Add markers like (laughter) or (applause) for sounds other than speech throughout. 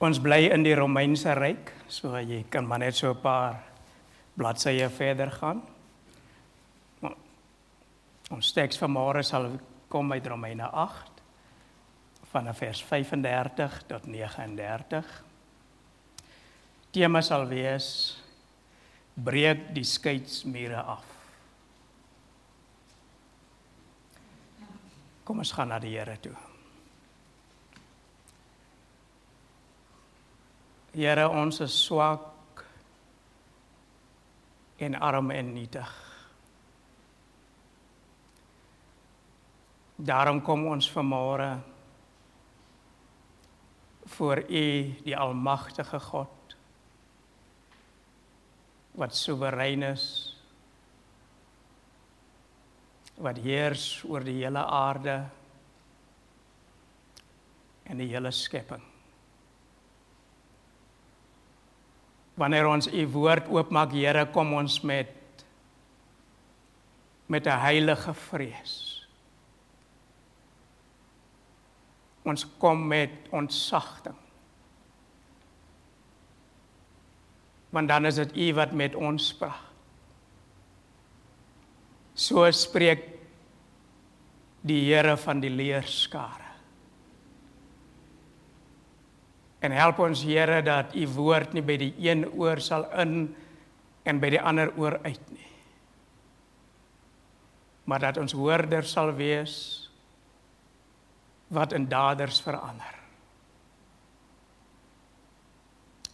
Ons bly in die Romeinse ryk, so jy kan maar net so 'n paar bladsye verder gaan. Maar ons teks vanmôre sal kom uit Romeine 8 vanaf vers 35 tot 39. Tema sal wees breek die skeidsmure af. Kom ons gaan na die Here toe. Here, ons is swak en arm en nietig. Daarom kom ons vanmôre voor U, die almagtige God, wat soewerein is, wat heers oor die hele aarde en die hele skepping. Wanneer ons u woord oopmaak, Here, kom ons met met 'n heilige vrees. Ons kom met ontsagting. Want dan is dit u wat met ons praat. So spreek die Here van die leerskare. En help ons Here dat u woord nie by die een oor sal in en by die ander oor uit nie. Maar dat ons hoorders sal wees wat in daders verander.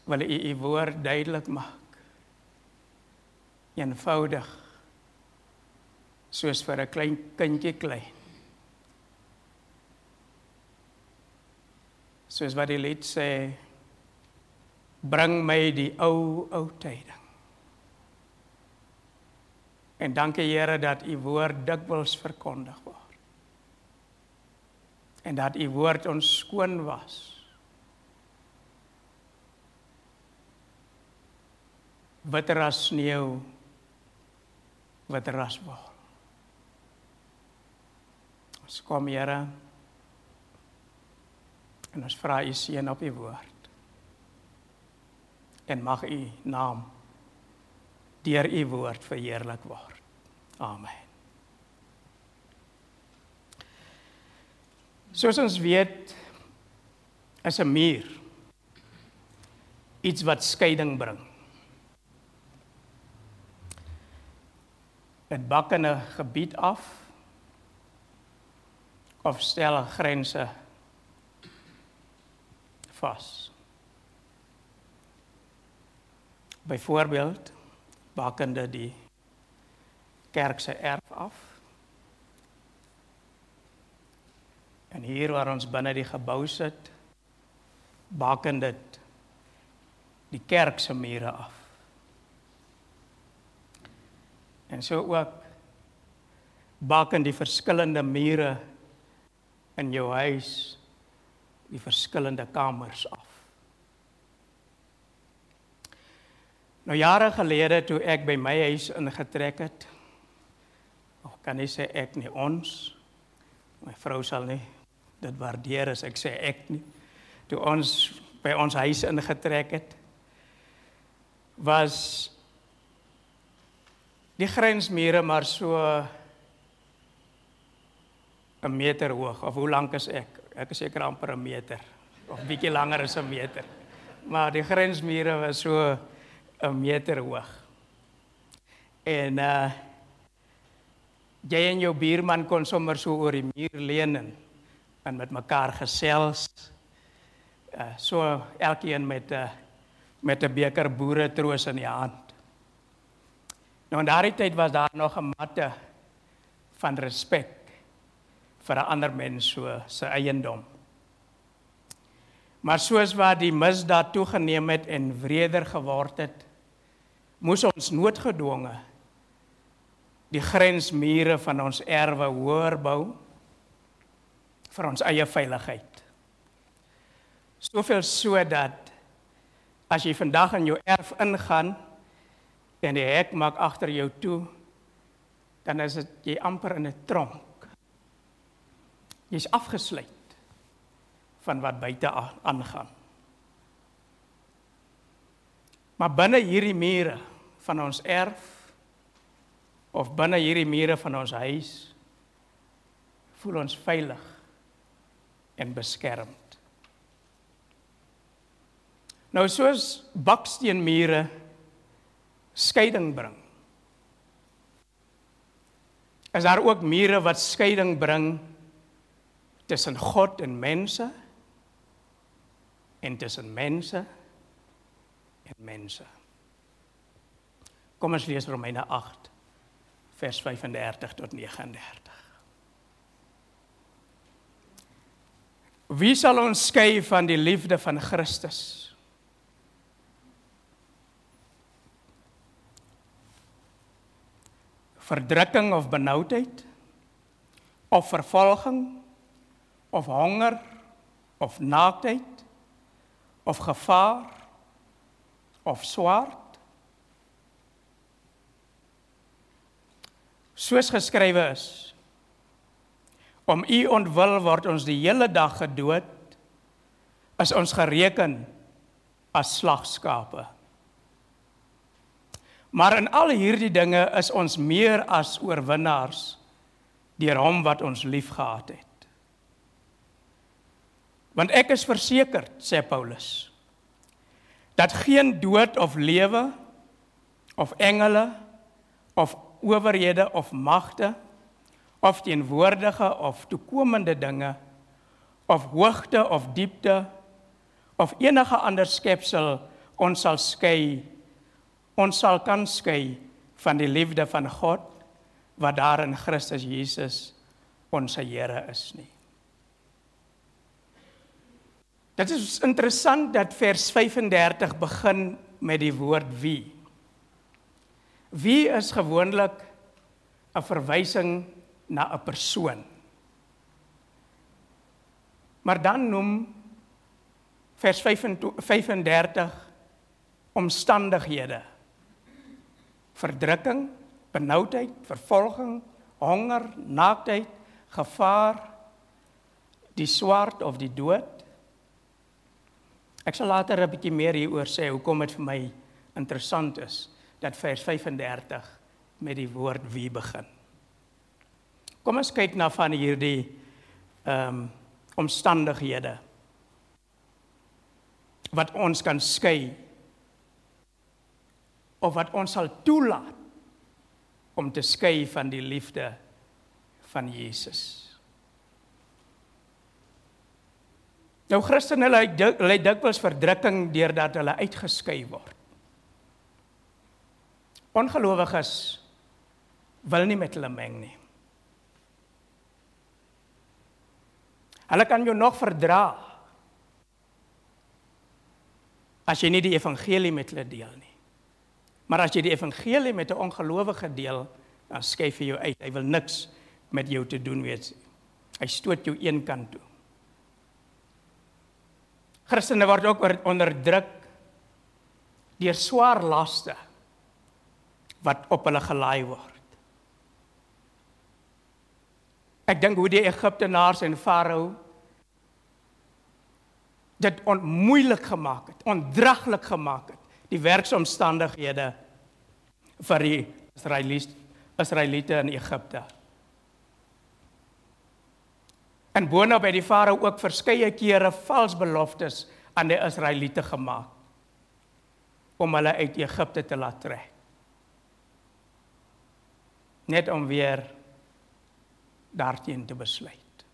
Wil u u woord duidelik maak. Eenvoudig soos vir 'n klein kindjie klein. Soos wat die lied sê, bring my die ou ou tyding. En dankie Here dat u woord dikwels verkondig word. En dat u woord ons skoon was. Witter as sneeu, witter as wol. Ons kom Here en ons vra u seën op u woord. En mag u naam deur u woord verheerlik word. Amen. Soos ons weet is 'n muur iets wat skeiding bring. Dit bak 'n gebied af of stel grense vas. Byvoorbeeld bakende die kerk se erf af. En hier waar ons binne die gebou sit, bakende dit die kerk se mure af. En so ook baken die verskillende mure in jou huis die verskillende kamers af. Nou jare gelede toe ek by my huis ingetrek het, of kan jy sê ek nie ons, my vrou sal nie dit waardeer as ek sê ek nie. Toe ons by ons huis ingetrek het, was die grensmure maar so 'n meter hoog of hoe lank is ek? Ek is seker amper 'n meter of bietjie langer as 'n meter. Maar die grensmure was so 'n meter hoog. En uh jy en jou buurman kon sommer so oor die muur leun en, en met mekaar gesels. Uh so elkeen met 'n uh, met 'n beker boere troos in die hand. Nou in daardie tyd was daar nog 'n mate van respek vir 'n ander mens so se eiendom. Maar soos wat die misdaad toegeneem het en wreder geword het, moes ons noodgedwonge die grensmure van ons erwe hoër bou vir ons eie veiligheid. Soveel sodat as jy vandag in jou erf ingaan en die hek maak agter jou toe, dan is dit jy amper in 'n tronk. Jy's afgesluit van wat buite aangaan. Maar binne hierdie mure van ons erf of binne hierdie mure van ons huis voel ons veilig en beskermd. Nou soos baksteenmure skeiding bring. Is daar ook mure wat skeiding bring tussen God en mense? En tussen mense en mense. Kom ons lees Romeine 8 vers 35 tot 39. Wie sal ons skei van die liefde van Christus? Verdrukking of benoudheid of vervolging of honger of naaktheid of gevaar of swaard. Soos geskrywe is om u ontwil word ons die hele dag gedood is ons gereken as slagskape. Maar in al hierdie dinge is ons meer as oorwinnaars deur hom wat ons liefgehad het want ek is verseker sê Paulus dat geen dood of lewe of engele of owerhede of magte of teenwoordige of toekomende dinge of hoogte of diepte of enige ander skepsel ons sal skei ons sal kan skei van die liefde van God wat daar in Christus Jesus ons Here is nie Dit is interessant dat vers 35 begin met die woord wie. Wie is gewoonlik 'n verwysing na 'n persoon. Maar dan noem vers 35 omstandighede. Verdrukking, benoudheid, vervolging, honger, naaktheid, gevaar, die swaard of die dood. Ek sal later 'n bietjie meer hieroor sê hoekom dit vir my interessant is dat vers 35 met die woord wie begin. Kom ons kyk na van hierdie ehm um, omstandighede wat ons kan skei of wat ons sal toelaat om te skei van die liefde van Jesus. Nou Christene lei lei dikwels verdrukking deurdat hulle uitgeskei word. Ongelowiges wil nie met hulle meng nie. Hulle kan jou nog verdra as jy nie die evangelie met hulle deel nie. Maar as jy die evangelie met 'n ongelowige deel, dan skuif hy jou uit. Hy wil niks met jou te doen weet. Hy stoot jou een kant toe. Christene word ook onderdruk deur swaar laste wat op hulle gelaai word. Ek dink hoe die Egiptenaars en Farao dit onmoeilik gemaak het, ondraglik gemaak het, die werksomstandighede vir die Israeliete Israeliete in Egipte. En boonop het die farao ook verskeie kere vals beloftes aan die Israeliete gemaak om hulle uit Egipte te laat trek. Net om weer daarteen te besluit.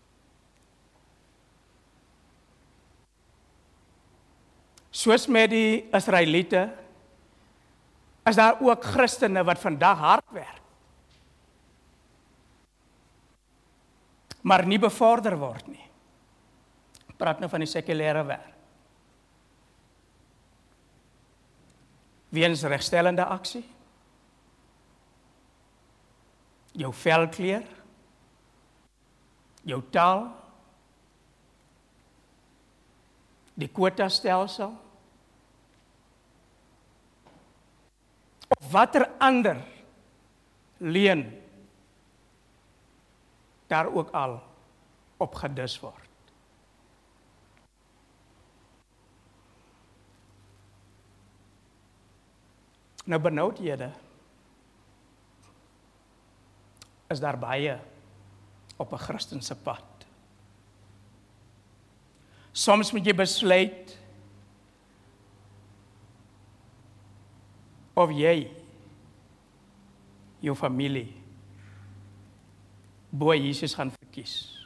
Soos met die Israeliete is daar ook Christene wat vandag hard werk maar nie bevorder word nie. Ek praat nou van die sekulêre werk. Weens regstellende aksie. Jou velkleur. Jou taal. Die kwota stelsel. Of watter ander leen daar ook al op gedus word. Nou benoudhede is daar baie op 'n Christelike pad. Soms moet jy besluit of jy jou familie bo Jesus gaan verkies.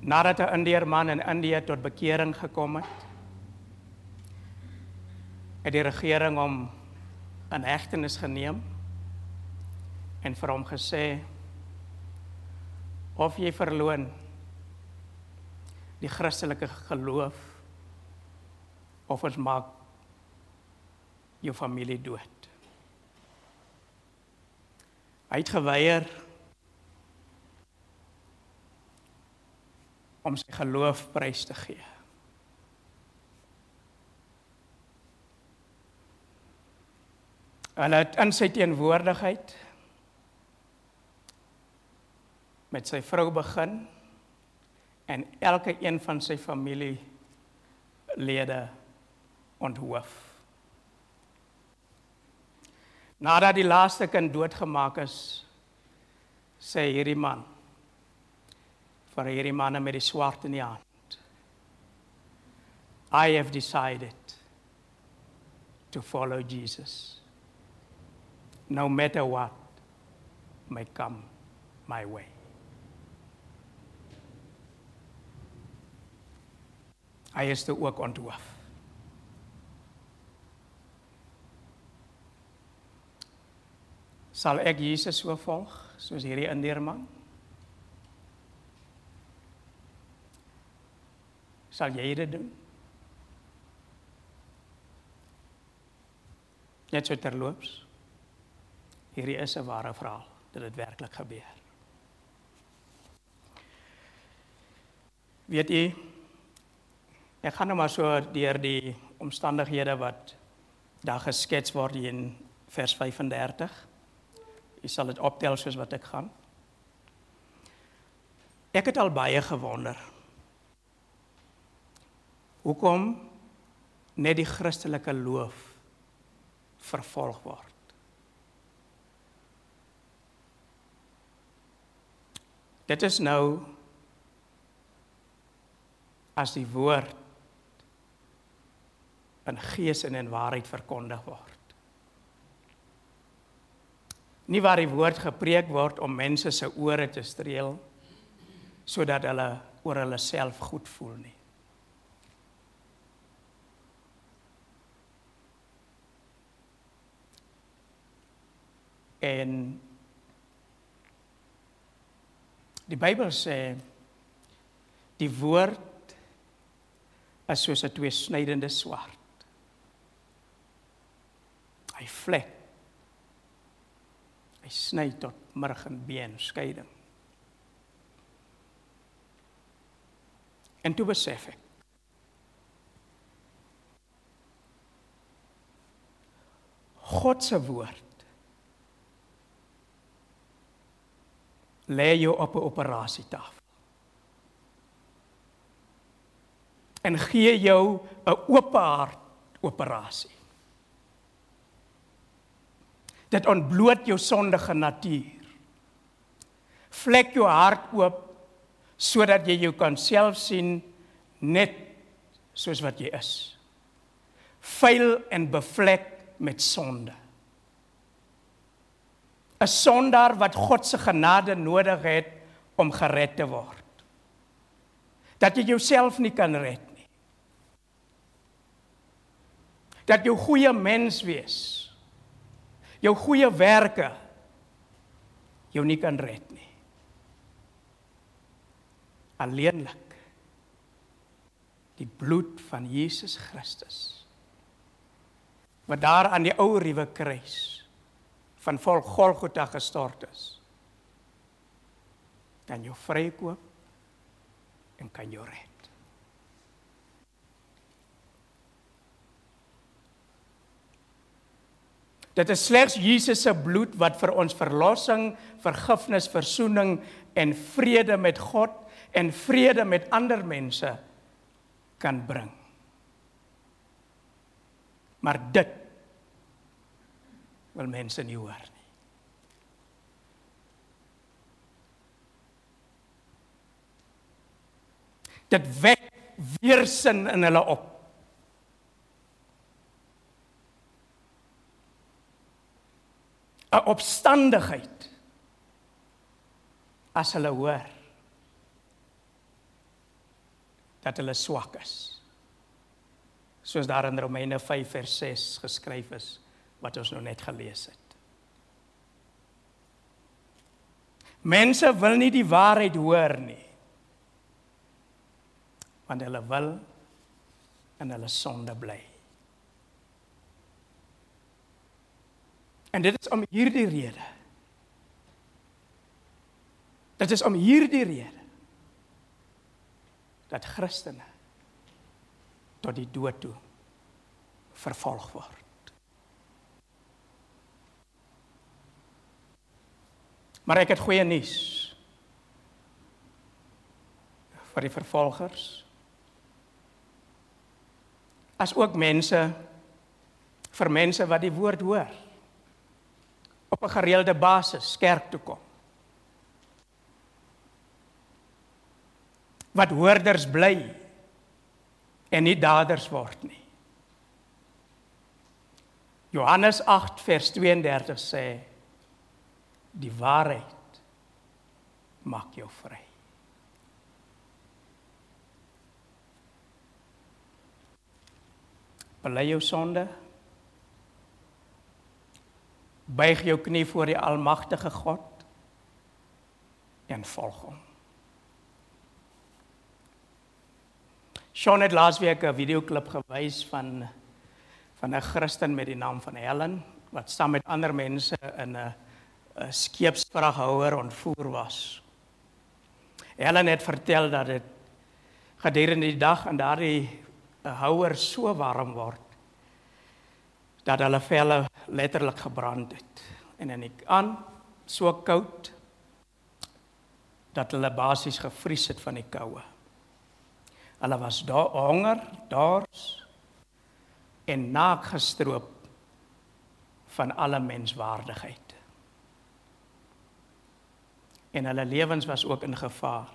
Nadat 'n Indiër man in Indië tot bekering gekom het, het die regering hom in hegtenis geneem en vir hom gesê of jy verloon die Christelike geloof of ons maak jou familie dood. Hy het geweier om sy geloof prys te gee. Hulle het in sy teenwoordigheid met sy vrou begin en elke een van sy familielede onthoof. Nadat die laaste kind doodgemaak is, sê hierdie man vir hierdie man met die swart in die hand. I have decided to follow Jesus. No matter what may come my way. Hy is toe ook onthoof. Sal ek Jesus so volg soos hierdie indeerman? Sal jy dit doen? Net so terloops. Hierdie is 'n ware verhaal dit werklik gebeur. Weet jy Ek gaan nou maar so deur die omstandighede wat daar geskets word in vers 35. Jy sal dit optel soos wat ek gaan. Ek het al baie gewonder. Hoekom net die Christelike geloof vervolg word? Dit is nou as die woord in gees en in waarheid verkondig word. Nie waar die woord gepreek word om mense se ore te streel sodat hulle oor hulle self goed voel nie. En die Bybel sê die woord is soos 'n tweesnydende swaard hy vlek. Hy sny tot murg en been skeiding. En toe besef ek God se woord lê jou op 'n operasietafel. En gee jou 'n oop hart operasie. Dit ontbloot jou sondige natuur. Vlek jou hart oop sodat jy jou kan self sien net soos wat jy is. Vuil en bevlek met sonde. 'n Sondaar wat God se genade nodig het om gered te word. Dat jy jouself nie kan red nie. Dat jy 'n goeie mens wees jou goeie werke jou nie kan red nie. Alleenlik die bloed van Jesus Christus wat daar aan die ou ruwe kruis van vol Golgotha gestort is. Kan jou vrykoop en kan jou red. Dit is slegs Jesus se bloed wat vir ons verlossing, vergifnis, verzoening en vrede met God en vrede met ander mense kan bring. Maar dit wil mense nie hoor nie. Dit wek weerstand in hulle op. opstandigheid as hulle hoor dat hulle swak is. Soos daar in Romeine 5 vers 6 geskryf is wat ons nou net gelees het. Mense wil nie die waarheid hoor nie. Want hulle wil in hulle sonde bly. En dit is om hierdie rede. Dit is om hierdie rede dat Christene tot die dood toe vervolg word. Maar ek het goeie nuus vir die vervolgers. As ook mense vir mense wat die woord hoor op 'n gereelde basis kerk toe kom. Wat hoorders bly en nie daders word nie. Johannes 8 vers 32 sê die waarheid maak jou vry. Bely jou sonde buig jou knie voor die almagtige God en volg hom. Sean het laasweek 'n videoklip gewys van van 'n Christen met die naam van Helen wat saam met ander mense in 'n 'n skeepsvraghouer ontvoer was. Helen het vertel dat dit gedurende die dag in daardie houer so warm word dat hulle velle letterlik gebrand het en in die aan so koud dat hulle basies gevries het van die koue. Hulle was daar honger, dors en naak gestroop van alle menswaardigheid. En hulle lewens was ook in gevaar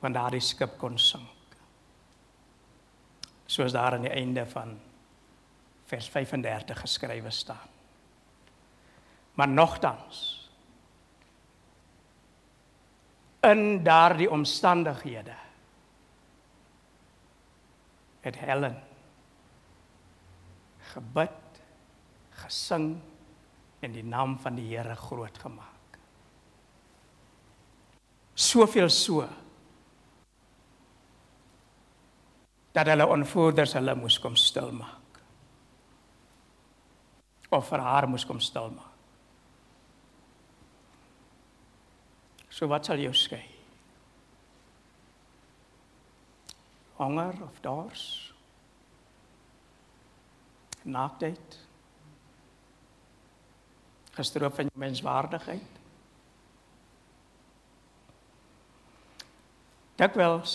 want daardie skip kon sink. Soos daar aan die einde van vers 35 geskrywe staan. Maar nogtans in daardie omstandighede het Helen gebid, gesing en die naam van die Here groot gemaak. Soveel so dat hulle onvoerders hulle moes kom stilmaak of vir haar moes kom stil maak. So wat sal jou skei? Honger of dors? Naaktheid? Gestroop van jou menswaardigheid? Dikwels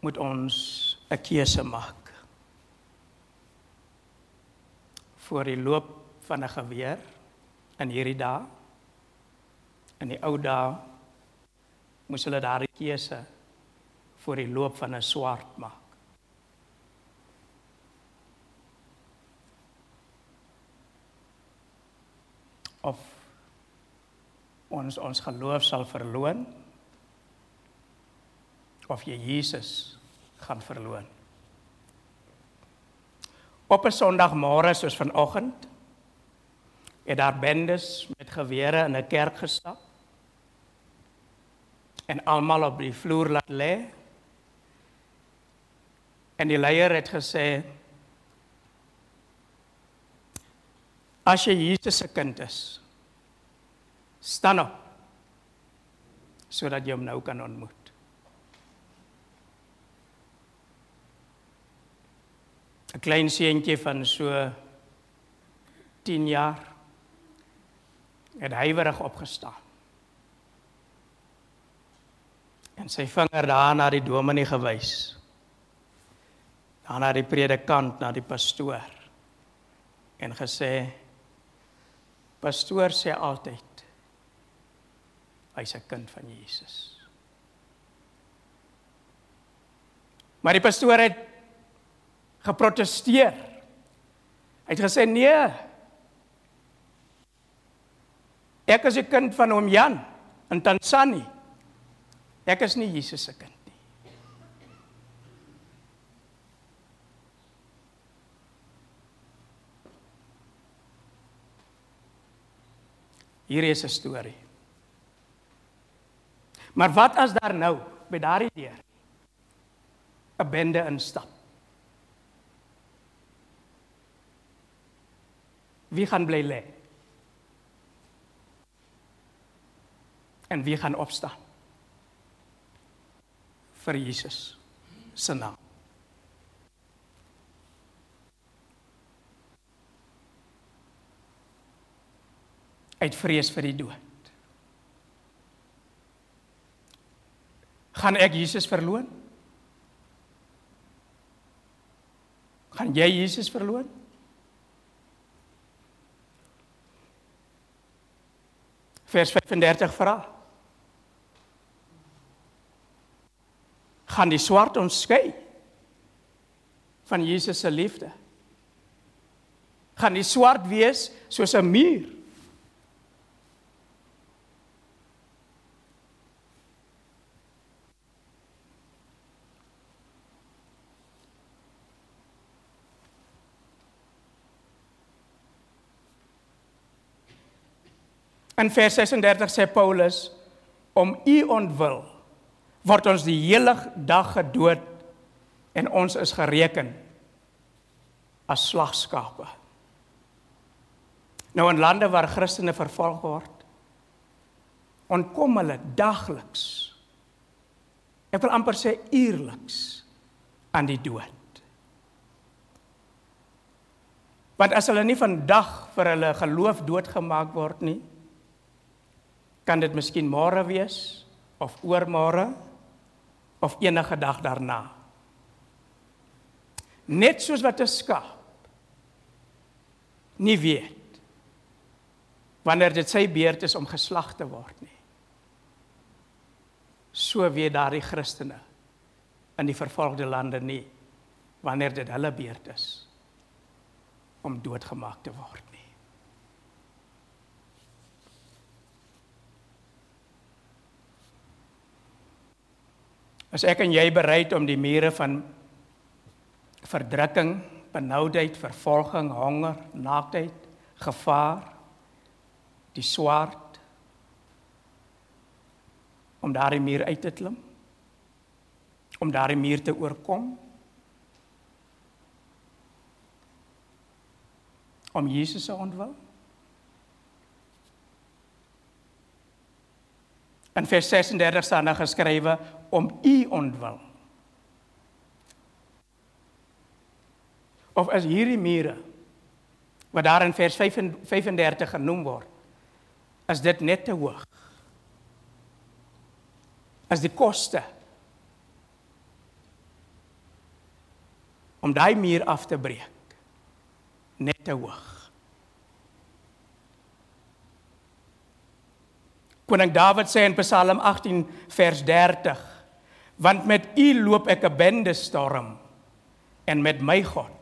moet ons 'n keuse maak. Voor die loop van 'n geweer in hierdie dae. In die ou dae moes hulle daardie keuse voor die loop van 'n swaard maak. Of ons ons geloof sal verloon of jy Jesus gaan verloon. Op 'n Sondagmôre soos vanoggend het daar bendes met gewere in 'n kerk gestap en almal op die vloer laat lê. En die leier het gesê As jy Jesus se kind is, staan op sodat jy hom nou kan ontmoet. 'n klein seentjie van so 10 jaar het huiwerig opgestaan. En sy vinger daar na die dominee gewys. aan na die predikant, na die pastoor en gesê pastoor sê altyd hy's 'n kind van Jesus. Maar die pastoor het geprotesteer. Hy het gesê nee. Ek is 'n kind van oom Jan in Tansanië. Ek is nie Jesus se kind nie. Hier is 'n storie. Maar wat as daar nou by daardie deur 'n bende instap? Wie gaan bly lê? En wie gaan opstaan? vir Jesus se naam. Uit vrees vir die dood. Gaan ek Jesus verloon? Gaan jy Jesus verloon? Vers 35 vra. gaan die swart ons skei van Jesus se liefde. Gaan die swart wees soos 'n muur. In vers 36 sê Paulus om u ontwil word ons die hele dag gedood en ons is gereken as slagskape. Nou in lande waar Christene vervolg word, ontkom hulle dagliks. Ek wil amper sê uierliks aan die dood. Want as hulle nie vandag vir hulle geloof doodgemaak word nie, kan dit miskien môre wees of oormôre of enige dag daarna. Net soos wat 'n skaap nie weet wanneer dit sy beurt is om geslag te word nie. So weet daardie Christene in die vervolgde lande nie wanneer dit hulle beurt is om doodgemaak te word. As ek en jy bereid om die mure van verdrukking, benoudheid, vervolging, honger, naaktheid, gevaar, die swart om daardie muur uit te klim, om daardie muur te oorkom, om Jesus se ontwil In vers 36 staan daar geskrywe om u ontwil. Of as hierdie mure wat daar in vers 35 genoem word, is dit net te hoog. As die koste om daai muur af te breek net te hoog. Koning Dawid sê in Psalm 18 vers 30: Want met U loop ek 'n bende storm en met my God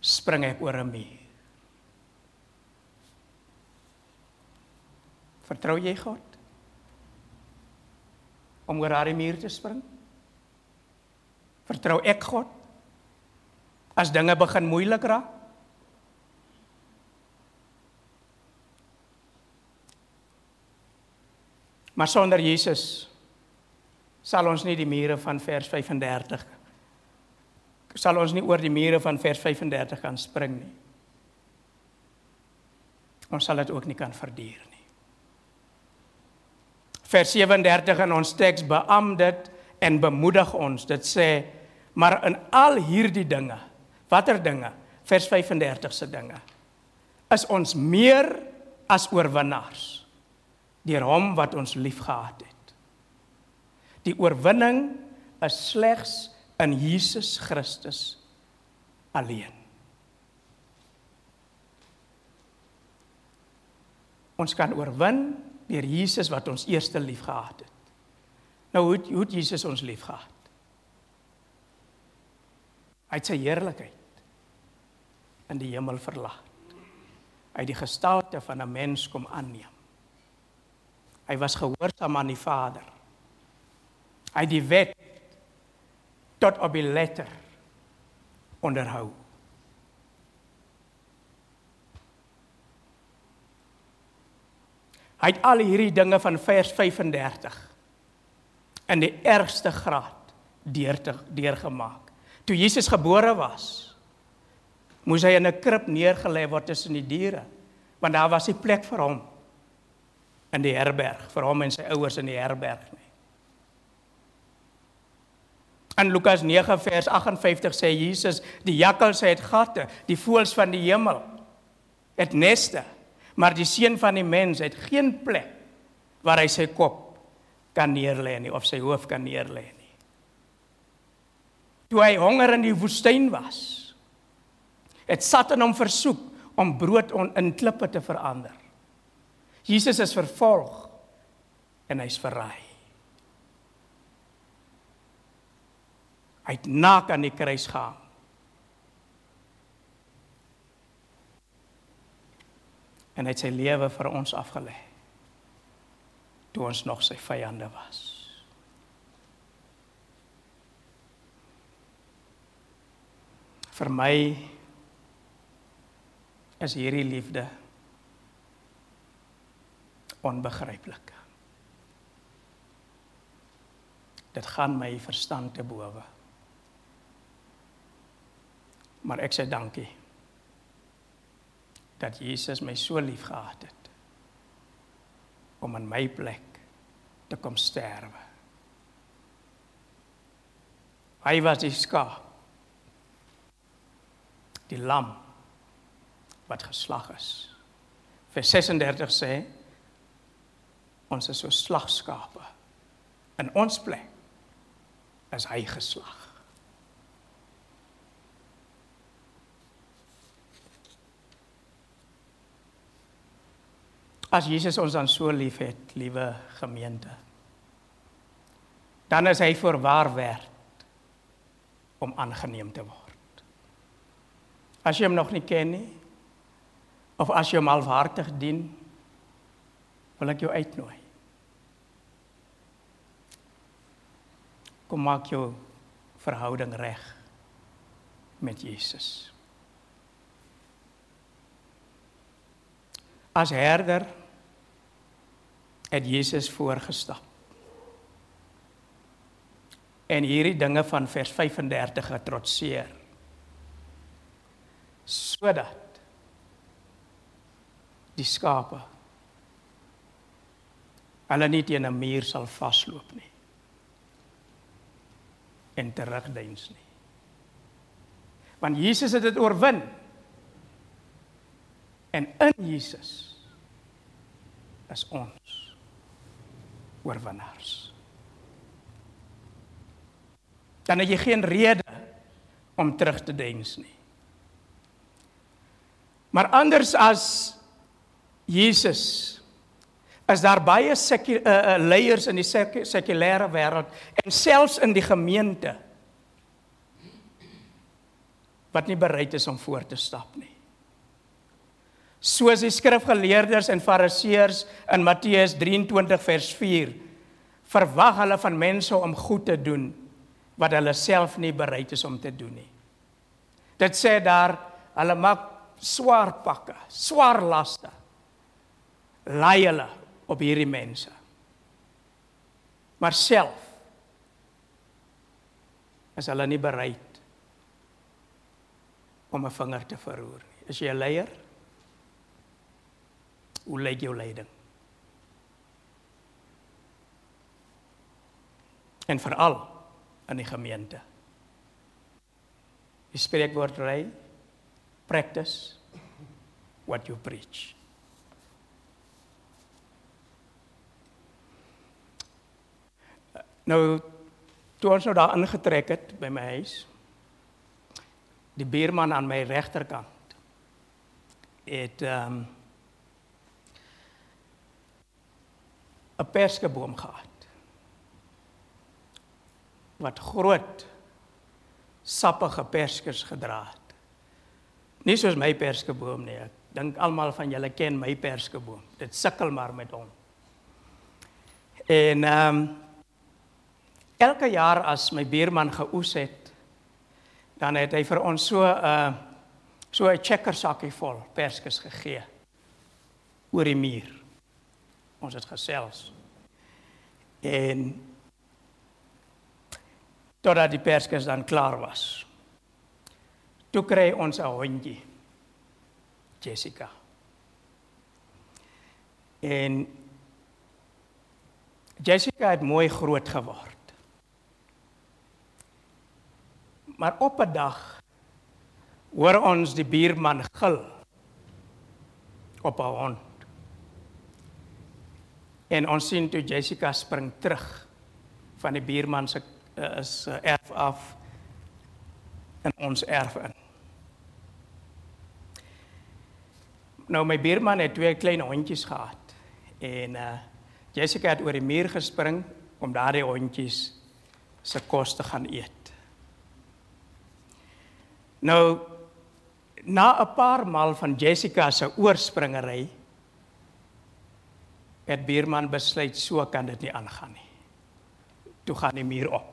spring ek oor 'n muur. Vertrou jy God? Om oor daardie muur te spring? Vertrou ek God? As dinge begin moeilik raak? Maar sonder Jesus sal ons nie die mure van vers 35 sal ons nie oor die mure van vers 35 kan spring nie. Ons sal dit ook nie kan verduur nie. Vers 37 in ons teks beam dit en bemoedig ons. Dit sê maar in al hierdie dinge, watter dinge? Vers 35 se dinge. Is ons meer as oorwinnaars deur hom wat ons liefgehad het. Die oorwinning is slegs in Jesus Christus alleen. Ons kan oorwin deur Jesus wat ons eerste liefgehad het. Nou hoe hoe het Jesus ons liefgehad? Hy het sy heerlikheid in die hemel verlaat. Hy het die gestalte van 'n mens kom aanneem. Hy was gehoorsaam aan die Vader. Hy het die wet tot op die letter onderhou. Hy het al hierdie dinge van vers 35 in die ergste graad deur te deurgemaak. Toe Jesus gebore was, moes hy in 'n krib neergelê word tussen die diere, want daar was nie plek vir hom in die herberg, vir hom en sy ouers in die herberg nie. In Lukas 9 vers 58 sê Jesus, die jakkals het gatte, die voëls van die hemel het neste, maar die seun van die mens het geen plek waar hy sy kop kan neerlê nie of sy hoof kan neerlê nie. Toe hy honger in die woestyn was, het Satan hom versoek om brood on, in klippe te verander. Jesus is vervolg en hy's verraai. Hy het naak aan die kruis gehang. En hy het sy lewe vir ons afgelê toe ons nog sy vyande was. Vir my is hierdie liefde onbegryplik. Dit gaan my verstand te bowe. Maar ek sê dankie dat Jesus my so lief gehad het om in my plek te kom sterwe. Hy was die skaap. Die lam wat geslag is. Vers 36 sê ons is so slagskape. In ons plek is hy geslag. As Jesus ons dan so liefhet, liewe gemeente, dan is hy voorwaar werd om aangeneem te word. As jy hom nog nie ken nie, of as jy hom alwaartig dien, wil ek jou uitnooi. Kom maak jou verhouding reg met Jesus. As herder het Jesus voorgestap. En hierdie dinge van vers 35 getrotseer. Sodat die skape hulle nie teen 'n muur sal vasloop nie en terugdeins nie. Want Jesus het dit oorwin. En in Jesus is ons oorwinnaars. Dan het jy geen rede om terug te dens nie. Maar anders as Jesus is daar baie seku, uh, uh, leiers in die seku, sekulêre wêreld en selfs in die gemeente wat nie bereid is om voor te stap nie soos die skrifgeleerdes en fariseërs in Matteus 23 vers 4 verwag hulle van mense om goed te doen wat hulle self nie bereid is om te doen nie. Dit sê daar hulle maak swaar pakke, swaar laste. Laai hulle op hierdie mense. Maar self is hulle nie bereid om 'n vinger te verroer nie. Is jy 'n leier? Hoe lyk jou leiding? En veral in die gemeente. Die spreekwoord ry practice what you preach. Nou Toe ons nou daar ingetrek het by my huis, die buurman aan my regterkant het ehm um, 'n perskeboom gehad. Wat groot sappige perskes gedra het. Nie soos my perskeboom nie. Ek dink almal van julle ken my perskeboom. Dit sukkel maar met hom. En ehm um, elke jaar as my buurman geoes het, dan het hy vir ons so 'n uh, so 'n checkersakkie vol perskes gegee oor die muur. Ons het gesels. En totdat die perskes dan klaar was. Toe kry ons 'n hondjie. Jessica. En Jessica het mooi groot geword. Maar op 'n dag hoor ons die buurman gil op 'n hond. En ons sien toe Jessica spring terug van die buurman se uh, is uh, erf af in ons erf in. Nou my buurman het twee klein hondjies gehad en uh Jessica het oor die muur gespring om daardie hondjies se kos te gaan eet. Nou na 'n paar maal van Jessica se oorspringery het buurman besluit so kan dit nie aangaan nie. Toe gaan die muur op.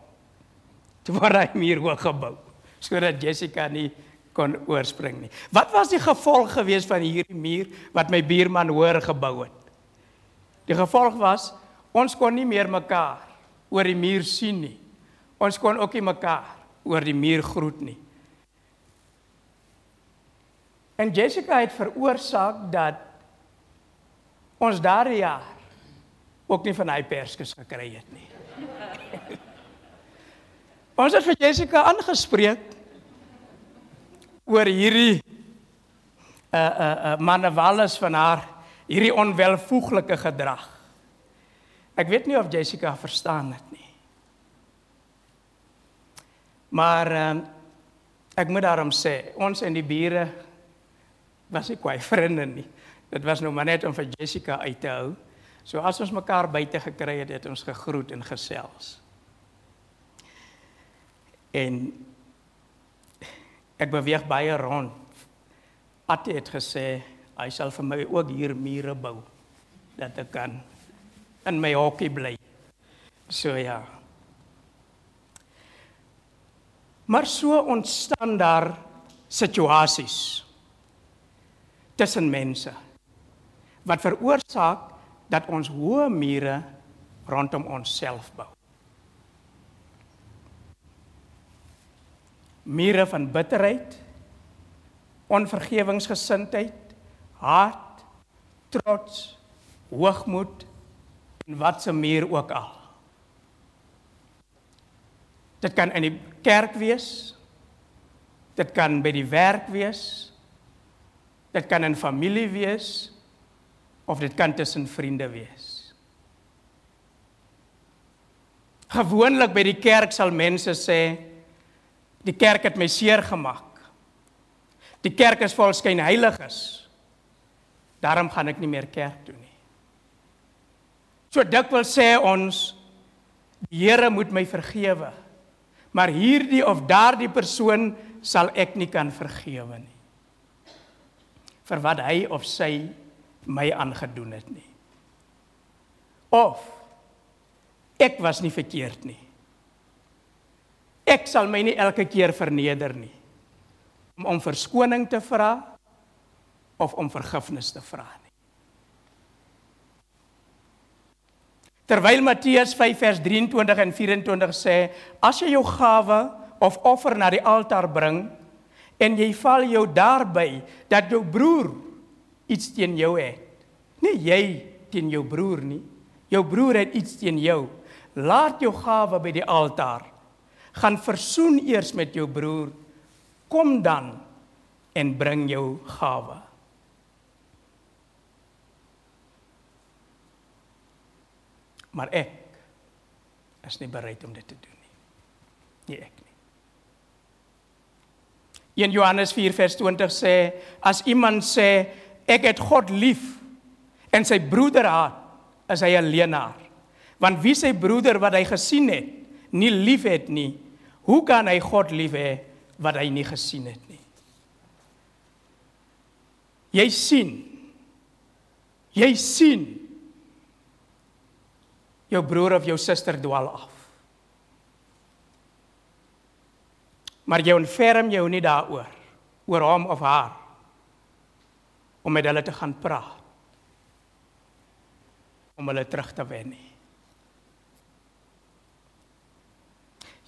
(laughs) Toe word hy muur hoog gebou sodat Jessica nie kon oorspring nie. Wat was die gevolg gewees van hierdie muur wat my buurman hoor gebou het? Die gevolg was ons kon nie meer mekaar oor die muur sien nie. Ons kon ook nie mekaar oor die muur groet nie. En Jessica het veroorsaak dat ons daardie jaar ook nie van hy perskes gekry het nie. (laughs) ons het vir Jessica aangespreek oor hierdie uh uh uh manewalles van haar hierdie onwelvoeglike gedrag. Ek weet nie of Jessica verstaan dit nie. Maar uh, ek moet daarom sê, ons en die bure was nie kwai vriende nie. Dit was nou maar net om vir Jessica uit te hou. So as ons mekaar buite gekry het, het ons gegroet en gesels. En ek beweeg baie rond. Atte het gesê hy sal vir my ook hier mure bou dat ek kan in my hokkie bly. So ja. Maar so ontstaan daar situasies tussen mense wat veroorsaak dat ons hoë mure rondom onsself bou. Mure van bitterheid, onvergewingsgesindheid, haat, trots, hoogmoed en wat se muur ook al. Dit kan in die kerk wees. Dit kan by die werk wees. Dit kan in familie wees of dit kan tussen vriende wees. Gewoonlik by die kerk sal mense sê die kerk het my seer gemaak. Die kerk is vol skynheiliges. Daarom gaan ek nie meer kerk toe nie. So dikwels sê ons die Here moet my vergewe. Maar hierdie of daardie persoon sal ek nie kan vergewe nie. Vir wat hy of sy my aangedoen het nie. Of ek was nie verkeerd nie. Ek sal my nie elke keer verneder nie om om verskoning te vra of om vergifnis te vra nie. Terwyl Matteus 5 vers 23 en 24 sê, as jy jou gawe of offer na die altaar bring en jy val jou daarby dat jou broer iets teen jou het. Nie jy teen jou broer nie. Jou broer het iets teen jou. Laat jou gawe by die altaar. Gaan versoen eers met jou broer. Kom dan en bring jou gawe. Maar ek is nie bereid om dit te doen nie. nie ek. 1 Johannes 4:20 sê as iemand sê ek het God lief en sy broeder haat, is hy 'n leienaar. Want wie sy broeder wat hy gesien het, nie liefhet nie, hoe kan hy God lief hê wat hy nie gesien het nie? Jy sien. Jy sien. Jou broer of jou suster dwaal af. Maar jy ontferm jou nie daaroor oor hom of haar om met hulle te gaan praat om hulle terug te wen nie.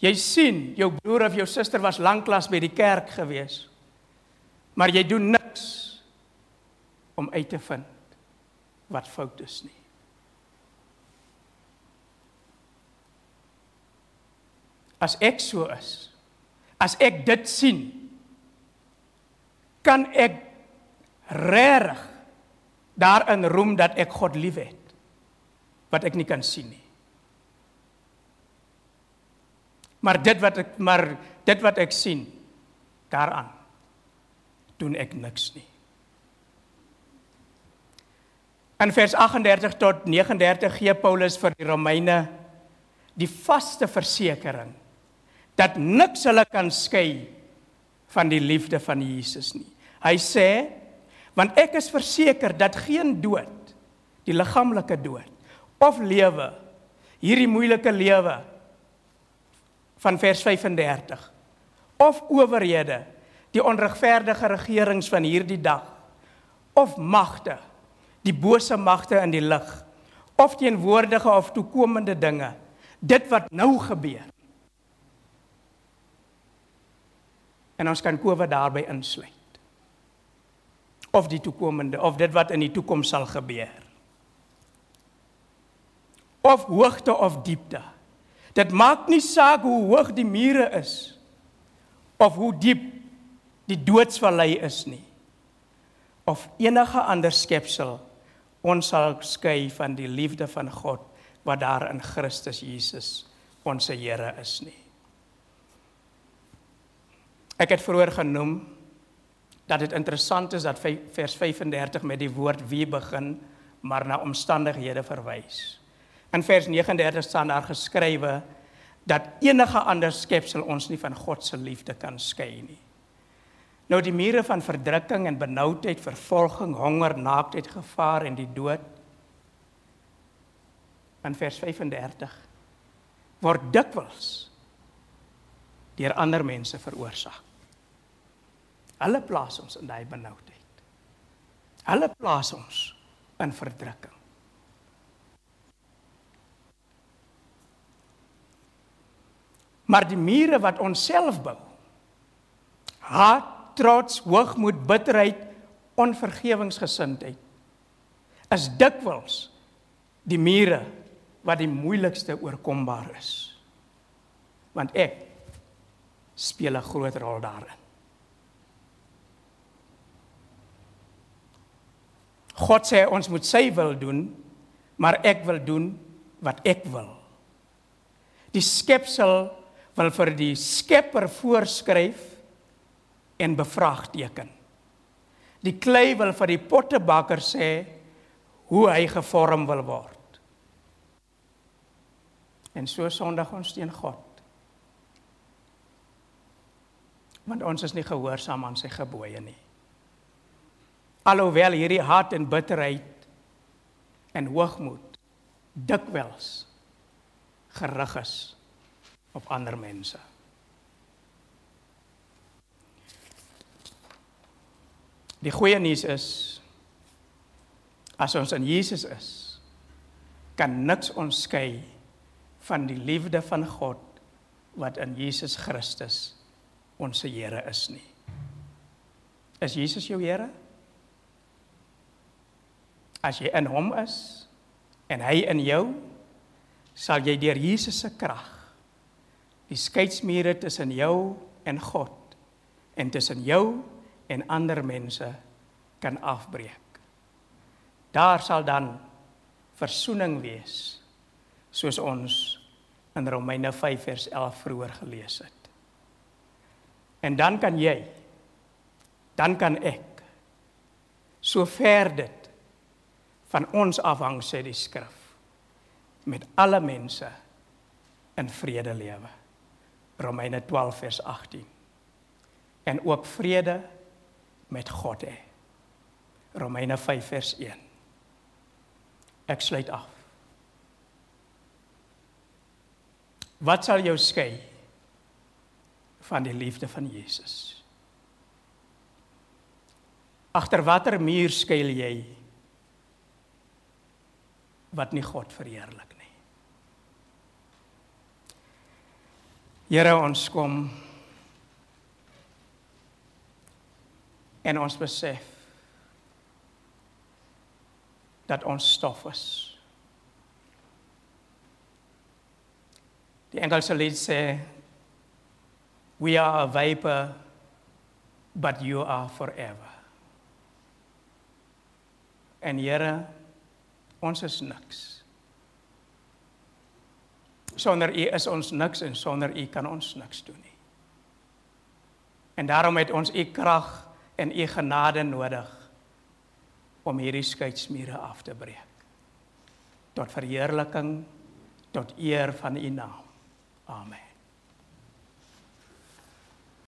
Jy sien, jou broer of jou suster was lanklaas by die kerk gewees. Maar jy doen niks om uit te vind wat fout is nie. As ek so is, as ek dit sien, kan ek regtig daarin roem dat ek God liefhet wat ek nie kan sien nie. Maar dit wat ek maar dit wat ek sien daaraan doen ek niks nie. In vers 38 tot 39 gee Paulus vir die Romeine die vaste versekering dat niks hulle kan skei van die liefde van Jesus nie. Hy sê want ek is verseker dat geen dood, die liggaamlike dood of lewe, hierdie moeilike lewe van vers 35 of owerhede, die onregverdige regerings van hierdie dag of magte, die bose magte in die lig of teenwoordige of toekomende dinge, dit wat nou gebeur. En ons kan COVID daarby insluit. Of die toekomende of dit wat in die toekoms sal gebeur of hoogte of diepte. Dit maak nie saak hoe hoog die mure is of hoe diep die doodsvallei is nie. Of enige ander skepsel ons sal skei van die liefde van God wat daar in Christus Jesus ons Here is nie. Ek het vroeër genoem dat dit interessant is dat vers 35 met die woord wie begin maar na omstandighede verwys. In vers 39 staan daar geskrywe dat enige ander skepsel ons nie van God se liefde kan skei nie. Nou die mure van verdrukking en benoudheid, vervolging, honger, naaktheid, gevaar en die dood in vers 35 word dikwels deur ander mense veroorsaak. Hulle plaas ons in daai benoudheid. Hulle plaas ons in verdrukking. maar die mure wat ons self bou haat trots hoogmoed bitterheid onvergewingsgesindheid is dikwels die mure wat die moeilikste oorkombaar is want ek speel 'n groot rol daarin God sê ons moet sy wil doen maar ek wil doen wat ek wil die skepsel wil vir die Skepper voorskryf en bevraagteken. Die klei wil vir die pottebakker sê hoe hy gevorm wil word. En so sondig ons teen God. Want ons is nie gehoorsaam aan sy gebooie nie. Alhoewel hierdie haat en bitterheid en hoogmoed dikwels gerig is op ander mense. Die goeie nuus is as ons in Jesus is, kan niks ons skei van die liefde van God wat in Jesus Christus ons Here is nie. Is Jesus jou Here? As jy in hom is en hy in jou, sal jy deur Jesus se krag die skeidsmure tussen jou en God en tussen jou en ander mense kan afbreek. Daar sal dan verzoening wees soos ons in Romeine 5 vers 11 vroeër gelees het. En dan kan jy dan kan ek so ver dit van ons afhang sê die skrif met alle mense in vrede lewe. Romeine 12 vers 18. En ook vrede met God hê. Romeine 5 vers 1. Ek sluit af. Wat sal jou skei van die liefde van Jesus? Agter watter muur skuil jy wat nie God verheerlik nie? Here ons kom en ons besef dat ons stof is. Die Engelse lied sê we are a vapor but you are forever. En Here ons is niks. Sonder U is ons niks en sonder U kan ons niks doen nie. En daarom het ons U krag en U genade nodig om hierdie skeidsmure af te breek. Tot verheerliking tot eer van U naam. Amen.